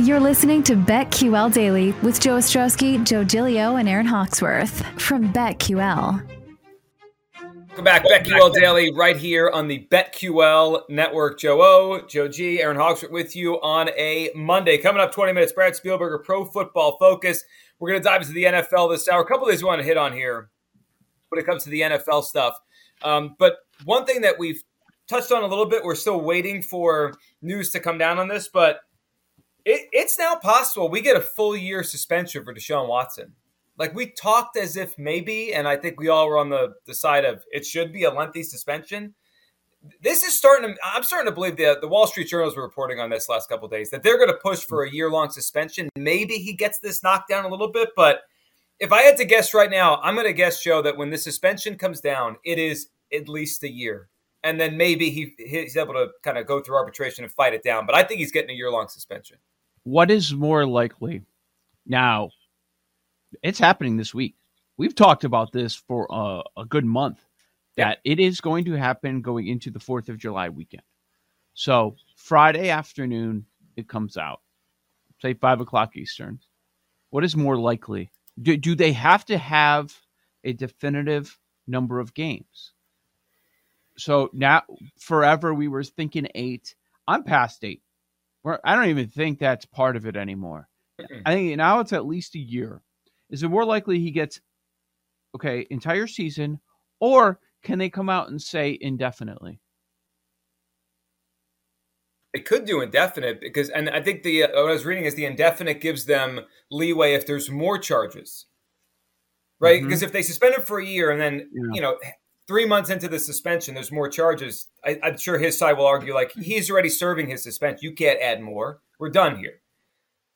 You're listening to BetQL Daily with Joe Ostrowski, Joe Gilio, and Aaron Hawksworth from BetQL. Welcome back, BetQL Daily, right here on the BetQL Network. Joe O, Joe G, Aaron Hawksworth with you on a Monday. Coming up 20 minutes, Brad Spielberger, Pro Football Focus. We're going to dive into the NFL this hour. A couple of things we want to hit on here when it comes to the NFL stuff. Um, but one thing that we've touched on a little bit, we're still waiting for news to come down on this, but it, it's now possible we get a full year suspension for Deshaun Watson. Like we talked as if maybe, and I think we all were on the, the side of it should be a lengthy suspension. This is starting to, I'm starting to believe the, the Wall Street Journals were reporting on this last couple days that they're going to push for a year long suspension. Maybe he gets this knocked down a little bit, but if I had to guess right now, I'm going to guess, Joe, that when the suspension comes down, it is at least a year. And then maybe he he's able to kind of go through arbitration and fight it down. But I think he's getting a year long suspension. What is more likely? Now, it's happening this week. We've talked about this for a, a good month that it is going to happen going into the 4th of July weekend. So, Friday afternoon, it comes out, say 5 o'clock Eastern. What is more likely? Do, do they have to have a definitive number of games? So now, forever, we were thinking eight. I'm past eight. We're, I don't even think that's part of it anymore. I think now it's at least a year. Is it more likely he gets okay entire season, or can they come out and say indefinitely? They could do indefinite because, and I think the uh, what I was reading is the indefinite gives them leeway if there's more charges, right? Mhm. Because if they suspend him for a year and then Yeah. you know three months into the suspension, there's more charges. I, I'm sure his side will argue like he's already serving his suspension. You can't add more. We're done here.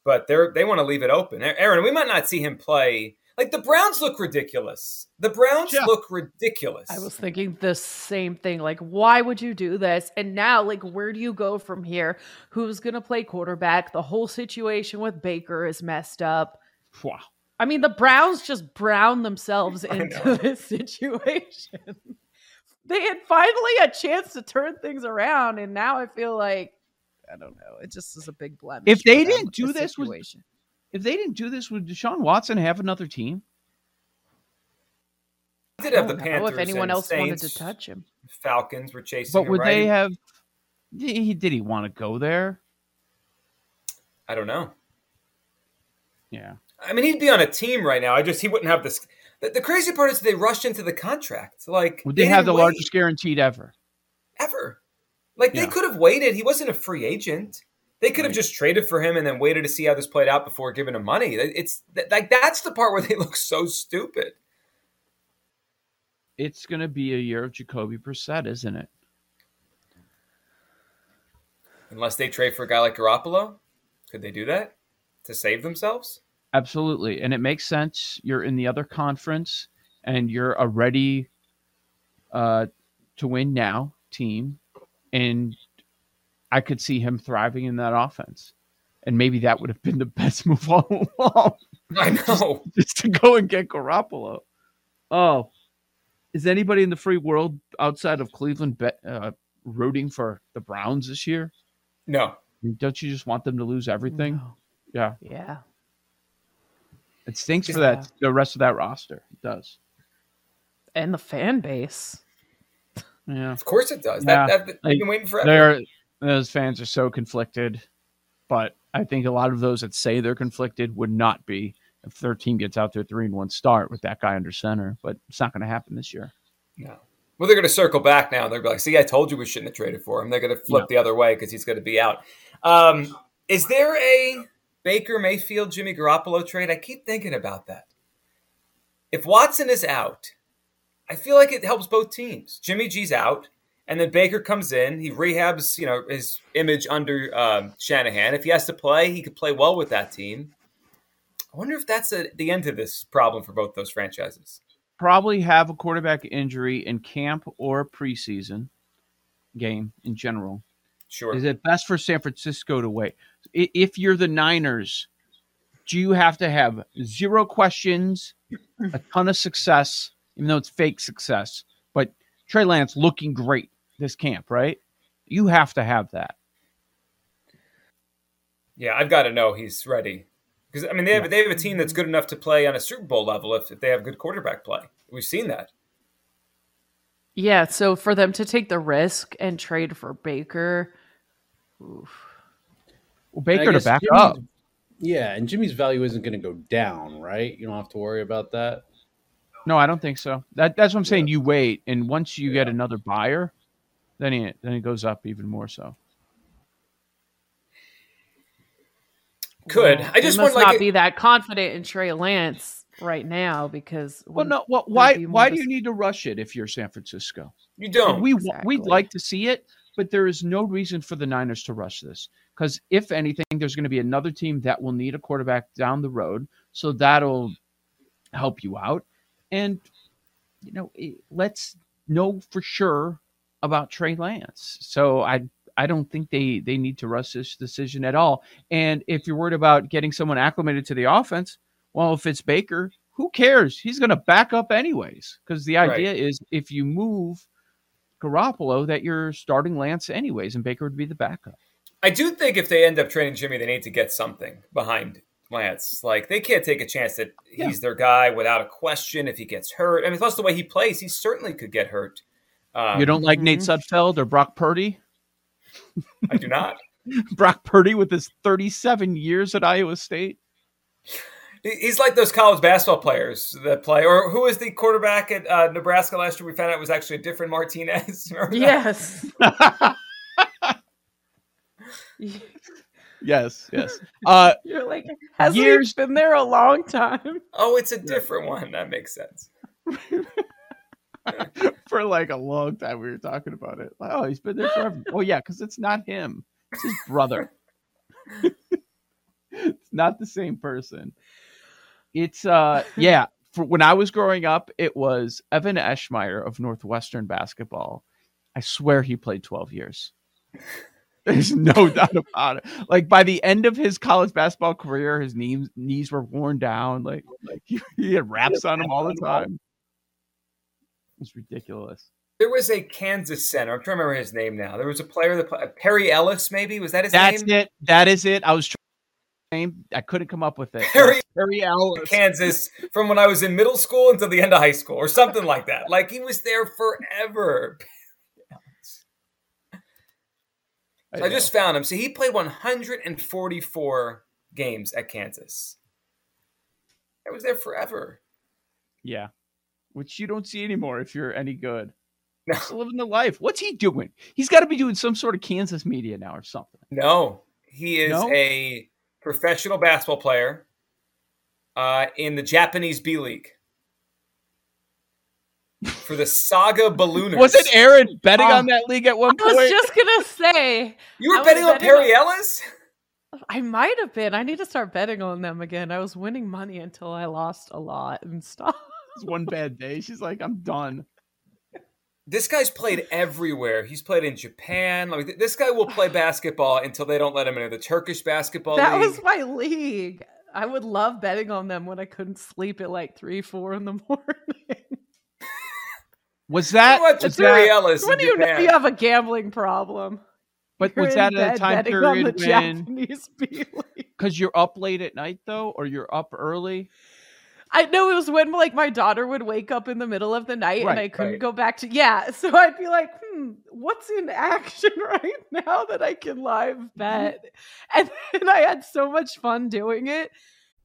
But they're they want to leave it open. Aaron, we might not see him play. Like the Browns look ridiculous. The Browns Yeah. look ridiculous. I was thinking the same thing. Like, why would you do this? And now, like, where do you go from here? Who's going to play quarterback? The whole situation with Baker is messed up. Wow. I mean, the Browns just brown themselves into this situation. they had finally a chance to turn things around, and now I feel like I don't know. It just is a big blemish. If they didn't do this this with- If they didn't do this, would Deshaun Watson have another team? They did have the don't know Panthers. if anyone and else wanted Saints, to touch him. Falcons were chasing. But would right? they have? Did he, did he want to go there? I don't know. Yeah. I mean, he'd be on a team right now. I just he wouldn't have this. The, the crazy part is they rushed into the contract. Like Would they, have the wait largest guaranteed ever? ever? Like they could have waited. He wasn't a free agent. They could have Right. just traded for him and then waited to see how this played out before giving him money. It's like that's the part where they look so stupid. It's going to be a year of Jacoby Brissett, isn't it? Unless they trade for a guy like Garoppolo, could they do that to save themselves? Absolutely. And it makes sense. You're in the other conference and you're a ready uh, to win now team. And I could see him thriving in that offense. And maybe that would have been the best move all along, I know. just to go and get Garoppolo. Oh, is anybody in the free world outside of Cleveland bet, uh, rooting for the Browns this year? No. Don't you just want them to lose everything? No. Yeah. Yeah. It stinks for that the rest of that roster. It does. And the fan base. Yeah. Of course it does. Yeah. That, that, Like, they've been waiting forever. They're, those fans are so conflicted, but I think a lot of those that say they're conflicted would not be if their team gets out to a three and one start with that guy under center. But it's not going to happen this year. No. Well, they're going to circle back now. They're like, "See, I told you we shouldn't have traded for him." They're going to flip yeah. the other way because he's going to be out. Um, is there a Baker Mayfield Jimmy Garoppolo trade? I keep thinking about that. If Watson is out, I feel like it helps both teams. Jimmy G's out, and then Baker comes in. He rehabs, you know, his image under um, Shanahan. If he has to play, he could play well with that team. I wonder if that's a, the end of this problem for both those franchises. Probably have a quarterback injury in camp or preseason game in general. Sure. Is it best for San Francisco to wait? If you're the Niners, do you have to have zero questions, a ton of success, even though it's fake success, but Trey Lance looking great this camp, right? You have to have that. Yeah, I've got to know he's ready. Because I mean, they have they have a team that's good enough to play on a Super Bowl level if, if they have good quarterback play. We've seen that. Yeah, so for them to take the risk and trade for Baker, Oof. Well, Baker to back Jimmy's, up. Yeah, and Jimmy's value isn't going to go down, right? You don't have to worry about that. No, I don't think so. That, that's what I'm saying. You wait, and once you yeah. get another buyer, then it then it goes up even more so. Could well, I just must not like be that confident in Trey Lance right now because well, no, well, why why do you need to rush it if you're San Francisco? You don't. we exactly. we'd like to see it, but there is no reason for the Niners to rush this because if anything, there's going to be another team that will need a quarterback down the road, so that'll help you out. And you know, eh, let's know for sure about Trey Lance. So I I don't think they they need to rush this decision at all. And if you're worried about getting someone acclimated to the offense, well, if it's Baker, who cares? He's going to back up anyways. Because the idea right. is if you move Garoppolo, that you're starting Lance anyways, and Baker would be the backup. I do think if they end up trading Jimmy, they need to get something behind Lance. Like they can't take a chance that he's yeah. their guy without a question. If he gets hurt, I mean, plus the way he plays, he certainly could get hurt. Um, you don't like Nate mm-hmm. Sudfeld or Brock Purdy? I do not. Brock Purdy with his 37 years at Iowa State. He's like those college basketball players that play, or who was the quarterback at uh, Nebraska last year? We found out it was actually a different Martinez. yes. yes, yes. Uh, You're like, has years... he been there a long time? Oh, it's a different one. That makes sense. For like a long time, we were talking about it. Like, oh, he's been there forever. oh, yeah, because it's not him; it's his brother. it's not the same person. It's uh yeah, for when I was growing up, it was Evan Eschmeyer of Northwestern basketball. I swear he played 12 years. There's no doubt about it. Like by the end of his college basketball career, his knees knees were worn down. Like, like he, he had wraps on him all the time. It's ridiculous. There was a Kansas center. I'm trying to remember his name now. There was a player that Perry Ellis, maybe was that his That's name? That's it. That is it. I was name. I couldn't come up with it. Perry, Perry Ellis. Kansas from when I was in middle school until the end of high school or something like that. Like he was there forever. I, I just found him. So he played 144 games at Kansas. I was there forever. Yeah. Which you don't see anymore if you're any good. No. living the life. What's he doing? He's got to be doing some sort of Kansas media now or something. No, he is no? a professional basketball player uh, in the Japanese B League for the Saga Ballooners. Wasn't Aaron betting on that league at one point? I was just gonna say you were betting on Perry on... Ellis. I might have been. I need to start betting on them again. I was winning money until I lost a lot and stuff. It's one bad day. She's like, I'm done. This guy's played everywhere. He's played in Japan. Like this guy will play basketball until they don't let him into the Turkish basketball that league. was my league. I would love betting on them when I couldn't sleep at like three, four in the morning. Was that was that, Ellis when do you know you have a gambling problem? But You're was that at a time period when because you're up late at night though, or you're up early? I know it was when like my daughter would wake up in the middle of the night right, and I couldn't right. go back to yeah. So I'd be like, hmm, what's in action right now that I can live bet? And then I had so much fun doing it.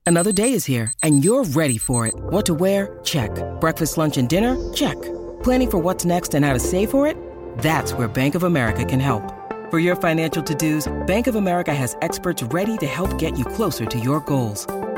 Another day is here and you're ready for it. What to wear? Check. Breakfast, lunch, and dinner? Check. Planning for what's next and how to save for it? That's where Bank of America can help. For your financial to-dos, Bank of America has experts ready to help get you closer to your goals.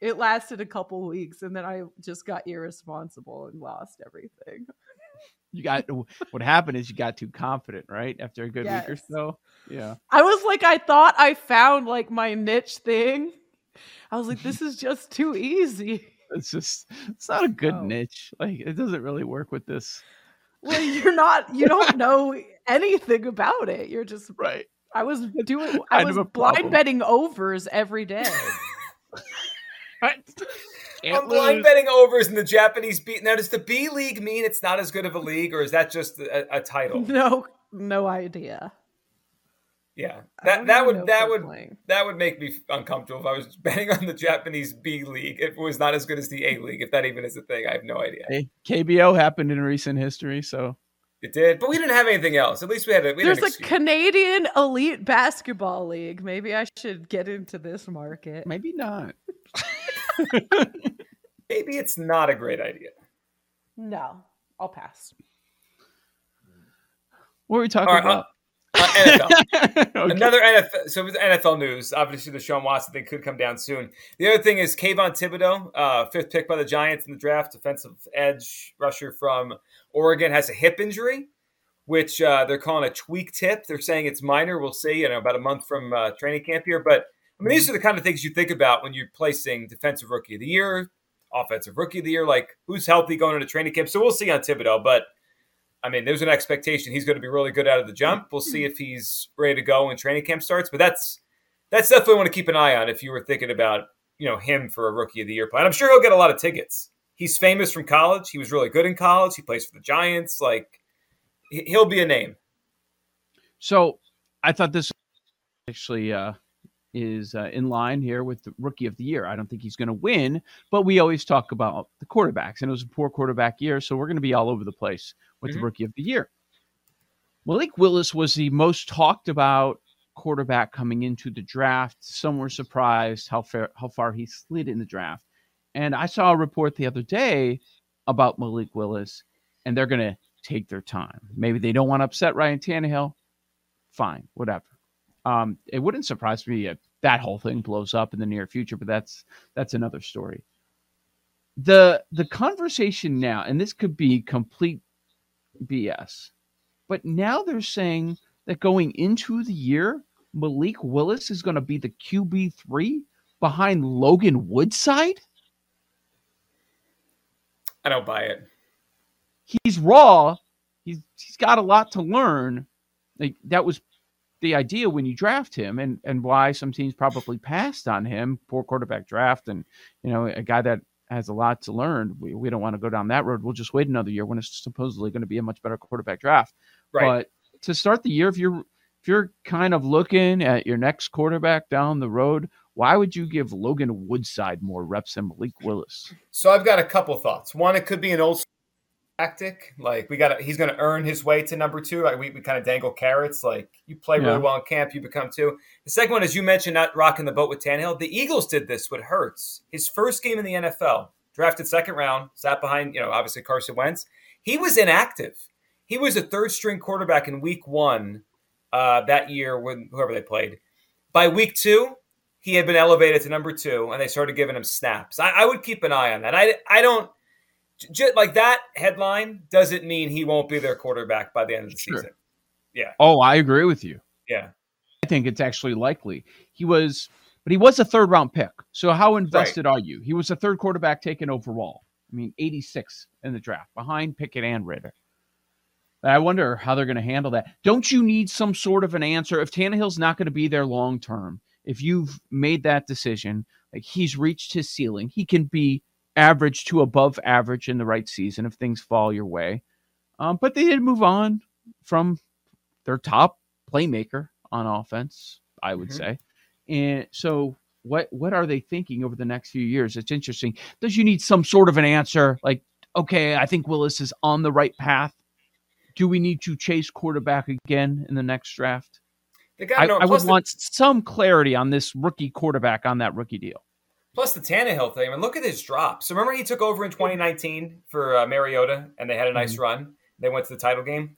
It lasted a couple weeks and then I just got irresponsible and lost everything. You got what happened is you got too confident, right? After a good yes. week or so. Yeah. I was like, I thought I found like my niche thing. I was like, this is just too easy. It's just it's not a good oh. niche. Like it doesn't really work with this. Well, you're not you don't know anything about it. You're just right. I was doing I was blind betting overs every day. I'm blind betting overs in the Japanese B. Now, does the B League mean it's not as good of a league, or is that just a, a title? No, no idea. Yeah, that that would that would playing. that would make me uncomfortable if I was betting on the Japanese B League. If it was not as good as the A League, if that even is a thing, I have no idea. Hey, KBO happened in recent history, so it did, but we didn't have anything else. At least we had a. We There's a Canadian elite basketball league. Maybe I should get into this market. Maybe not. Maybe it's not a great idea. No, I'll pass. What are we talking right, about? Uh, uh, NFL. okay. Another NFL. So it was NFL news. Obviously, Deshaun Watson thing could come down soon. The other thing is Kayvon Thibodeaux, uh, fifth pick by the Giants in the draft, defensive edge rusher from Oregon, has a hip injury, which uh, they're calling a tweak tip. They're saying it's minor. We'll see. You know, about a month from uh, training camp here, but I mean, these are the kind of things you think about when you're placing defensive rookie of the year, offensive rookie of the year, like who's healthy going into training camp. So we'll see on Thibodeaux, but I mean, there's an expectation he's going to be really good out of the jump. We'll see if he's ready to go when training camp starts. But that's that's definitely want to keep an eye on if you were thinking about you know him for a rookie of the year plan. I'm sure he'll get a lot of tickets. He's famous from college. He was really good in college. He plays for the Giants. Like he'll be a name. So I thought this actually uh, is uh, in line here with the rookie of the year. I don't think he's going to win, but we always talk about the quarterbacks, and it was a poor quarterback year, so we're going to be all over the place with mm-hmm. the rookie of the year. Malik Willis was the most talked about quarterback coming into the draft. Some were surprised how far how far he slid in the draft. And I saw a report the other day about Malik Willis, and they're going to take their time. Maybe they don't want to upset Ryan Tannehill. Fine, whatever. Um, it wouldn't surprise me if that whole thing blows up in the near future, but that's that's another story. The the conversation now, and this could be complete BS, but now they're saying that going into the year, Malik Willis is going to be the QB three behind Logan Woodside. I don't buy it. He's raw. He's he's got a lot to learn. Like that was the idea when you draft him and and why some teams probably passed on him poor quarterback draft and you know a guy that has a lot to learn we, we don't want to go down that road we'll just wait another year when it's supposedly going to be a much better quarterback draft right. but to start the year if you're if you're kind of looking at your next quarterback down the road why would you give Logan Woodside more reps than Malik Willis? So I've got a couple thoughts. One, it could be an old tactic. Like we got, he's going to earn his way to number two. Like we, we kind of dangle carrots. Like you play really yeah. well in camp, you become two. The second one, as you mentioned, not rocking the boat with Tannehill. The Eagles did this with Hurts. His first game in the NFL, drafted second round, sat behind, you know, obviously Carson Wentz. He was inactive. He was a third string quarterback in Week One uh, that year when whoever they played. By Week Two, he had been elevated to number two, and they started giving him snaps. I, I would keep an eye on that. I, I don't just like that headline doesn't mean he won't be their quarterback by the end of the sure. season. Yeah. Oh, I agree with you. Yeah. I think it's actually likely. He was, but he was a third round pick. So how invested right. are you? He was a third quarterback taken overall. I mean, 86 in the draft, behind Pickett and Ridder. I wonder how they're going to handle that. Don't you need some sort of an answer if Tannehill's not going to be there long term? If you've made that decision, like he's reached his ceiling, he can be average to above average in the right season if things fall your way. Um, but they did move on from their top playmaker on offense, I would mm-hmm. say. And so what what are they thinking over the next few years? It's interesting. Does you need some sort of an answer like, okay, I think Willis is on the right path. Do we need to chase quarterback again in the next draft? I, I would the, want some clarity on this rookie quarterback on that rookie deal. Plus the Tannehill thing. I mean, look at his drop. So remember he took over in 2019 for uh, Mariota, and they had a nice mm-hmm. run. They went to the title game.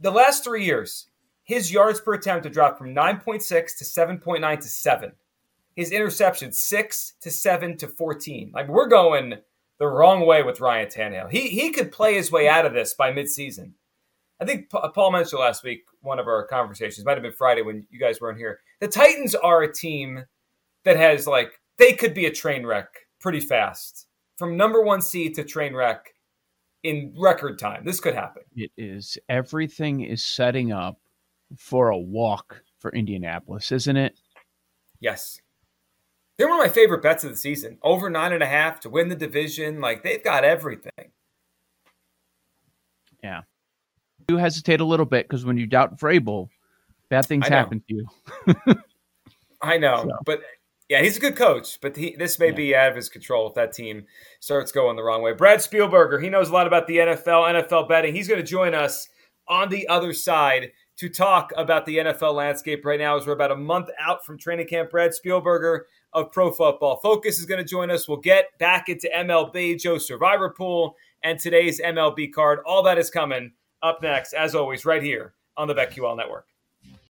The last three years, his yards per attempt have dropped from 9.6 to 7.9 to 7. His interceptions, 6 to 7 to 14. Like, we're going the wrong way with Ryan Tannehill. He, he could play his way out of this by midseason. I think Paul mentioned last week, one of our conversations, might have been Friday when you guys weren't here. The Titans are a team that has, like, they could be a train wreck pretty fast. From number one seed to train wreck in record time. This could happen. It is. Everything is setting up for a walk for Indianapolis, isn't it? Yes. They're one of my favorite bets of the season. Over nine and a half to win the division. Like they've got everything. Yeah. You hesitate a little bit because when you doubt Vrabel, bad things happen to you. I know, so. but yeah, he's a good coach, but he, this may yeah. be out of his control if that team starts going the wrong way. Brad Spielberger, he knows a lot about the NFL, NFL betting. He's going to join us on the other side to talk about the NFL landscape right now as we're about a month out from training camp. Brad Spielberger of Pro Football Focus is going to join us. We'll get back into MLB, Joe Survivor Pool, and today's MLB card. All that is coming up next, as always, right here on the BetQL Network.